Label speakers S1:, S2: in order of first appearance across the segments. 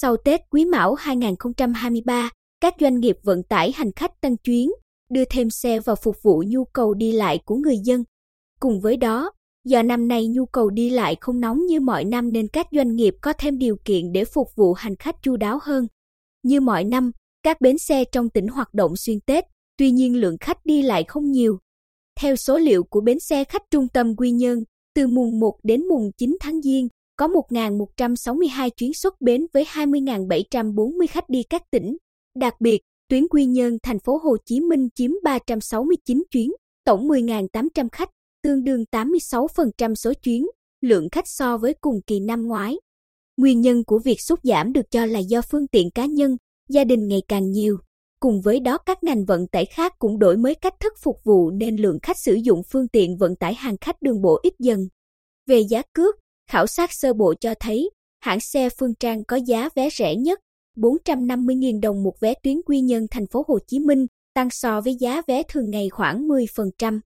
S1: sau Tết Quý Mão 2023, các doanh nghiệp vận tải hành khách tăng chuyến, đưa thêm xe vào phục vụ nhu cầu đi lại của người dân. Cùng với đó, do năm nay nhu cầu đi lại không nóng như mọi năm nên các doanh nghiệp có thêm điều kiện để phục vụ hành khách chu đáo hơn. Như mọi năm, các bến xe trong tỉnh hoạt động xuyên Tết, tuy nhiên lượng khách đi lại không nhiều. Theo số liệu của bến xe khách trung tâm Quy Nhơn, từ mùng 1 đến mùng 9 tháng Giêng, có 1.162 chuyến xuất bến với 20.740 khách đi các tỉnh. Đặc biệt, tuyến Quy Nhơn thành phố Hồ Chí Minh chiếm 369 chuyến, tổng 10.800 khách, tương đương 86% số chuyến, lượng khách so với cùng kỳ năm ngoái. Nguyên nhân của việc sút giảm được cho là do phương tiện cá nhân, gia đình ngày càng nhiều. Cùng với đó các ngành vận tải khác cũng đổi mới cách thức phục vụ nên lượng khách sử dụng phương tiện vận tải hàng khách đường bộ ít dần. Về giá cước, khảo sát sơ bộ cho thấy hãng xe Phương Trang có giá vé rẻ nhất 450.000 đồng một vé tuyến Quy Nhơn thành phố Hồ Chí Minh, tăng so với giá vé thường ngày khoảng 10%.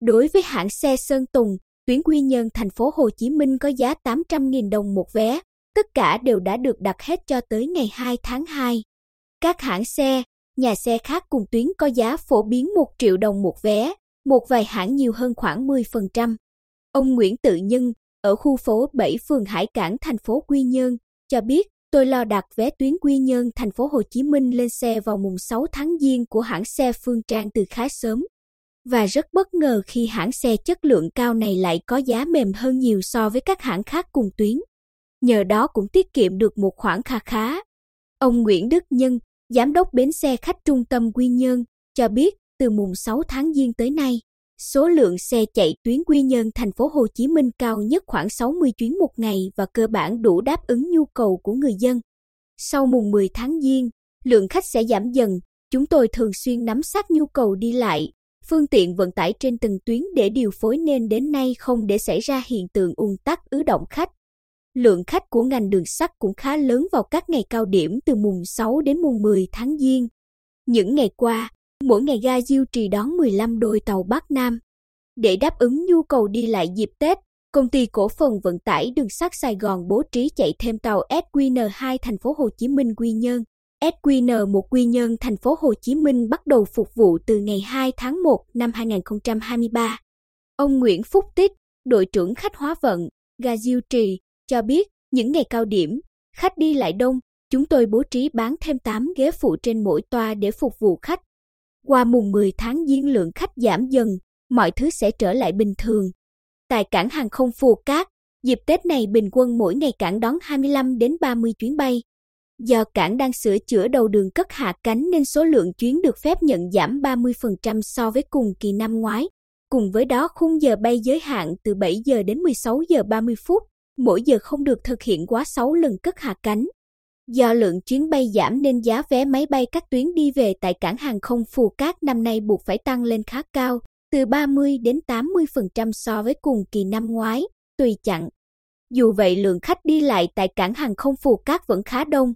S1: Đối với hãng xe Sơn Tùng, tuyến Quy Nhơn thành phố Hồ Chí Minh có giá 800.000 đồng một vé, tất cả đều đã được đặt hết cho tới ngày 2 tháng 2. Các hãng xe, nhà xe khác cùng tuyến có giá phổ biến 1 triệu đồng một vé, một vài hãng nhiều hơn khoảng 10%. Ông Nguyễn Tự Nhân, ở khu phố 7 phường Hải Cảng thành phố Quy Nhơn, cho biết tôi lo đặt vé tuyến Quy Nhơn thành phố Hồ Chí Minh lên xe vào mùng 6 tháng Giêng của hãng xe Phương Trang từ khá sớm. Và rất bất ngờ khi hãng xe chất lượng cao này lại có giá mềm hơn nhiều so với các hãng khác cùng tuyến. Nhờ đó cũng tiết kiệm được một khoản kha khá. Ông Nguyễn Đức Nhân, Giám đốc bến xe khách trung tâm Quy Nhơn, cho biết từ mùng 6 tháng Giêng tới nay, số lượng xe chạy tuyến Quy Nhơn thành phố Hồ Chí Minh cao nhất khoảng 60 chuyến một ngày và cơ bản đủ đáp ứng nhu cầu của người dân. Sau mùng 10 tháng Giêng, lượng khách sẽ giảm dần, chúng tôi thường xuyên nắm sát nhu cầu đi lại, phương tiện vận tải trên từng tuyến để điều phối nên đến nay không để xảy ra hiện tượng ùn tắc ứ động khách. Lượng khách của ngành đường sắt cũng khá lớn vào các ngày cao điểm từ mùng 6 đến mùng 10 tháng Giêng. Những ngày qua, mỗi ngày ga Diêu trì đón 15 đôi tàu Bắc Nam. Để đáp ứng nhu cầu đi lại dịp Tết, công ty cổ phần vận tải đường sắt Sài Gòn bố trí chạy thêm tàu SQN2 thành phố Hồ Chí Minh Quy Nhơn. SQN1 Quy Nhơn thành phố Hồ Chí Minh bắt đầu phục vụ từ ngày 2 tháng 1 năm 2023. Ông Nguyễn Phúc Tích, đội trưởng khách hóa vận, ga Diêu Trì, cho biết những ngày cao điểm, khách đi lại đông, chúng tôi bố trí bán thêm 8 ghế phụ trên mỗi toa để phục vụ khách. Qua mùng 10 tháng Giêng lượng khách giảm dần, mọi thứ sẽ trở lại bình thường. Tại cảng hàng không Phù Cát, dịp Tết này bình quân mỗi ngày cảng đón 25 đến 30 chuyến bay. Do cảng đang sửa chữa đầu đường cất hạ cánh nên số lượng chuyến được phép nhận giảm 30% so với cùng kỳ năm ngoái. Cùng với đó khung giờ bay giới hạn từ 7 giờ đến 16 giờ 30 phút, mỗi giờ không được thực hiện quá 6 lần cất hạ cánh. Do lượng chuyến bay giảm nên giá vé máy bay các tuyến đi về tại cảng hàng không Phù Cát năm nay buộc phải tăng lên khá cao, từ 30 đến 80% so với cùng kỳ năm ngoái, tùy chặng. Dù vậy lượng khách đi lại tại cảng hàng không Phù Cát vẫn khá đông,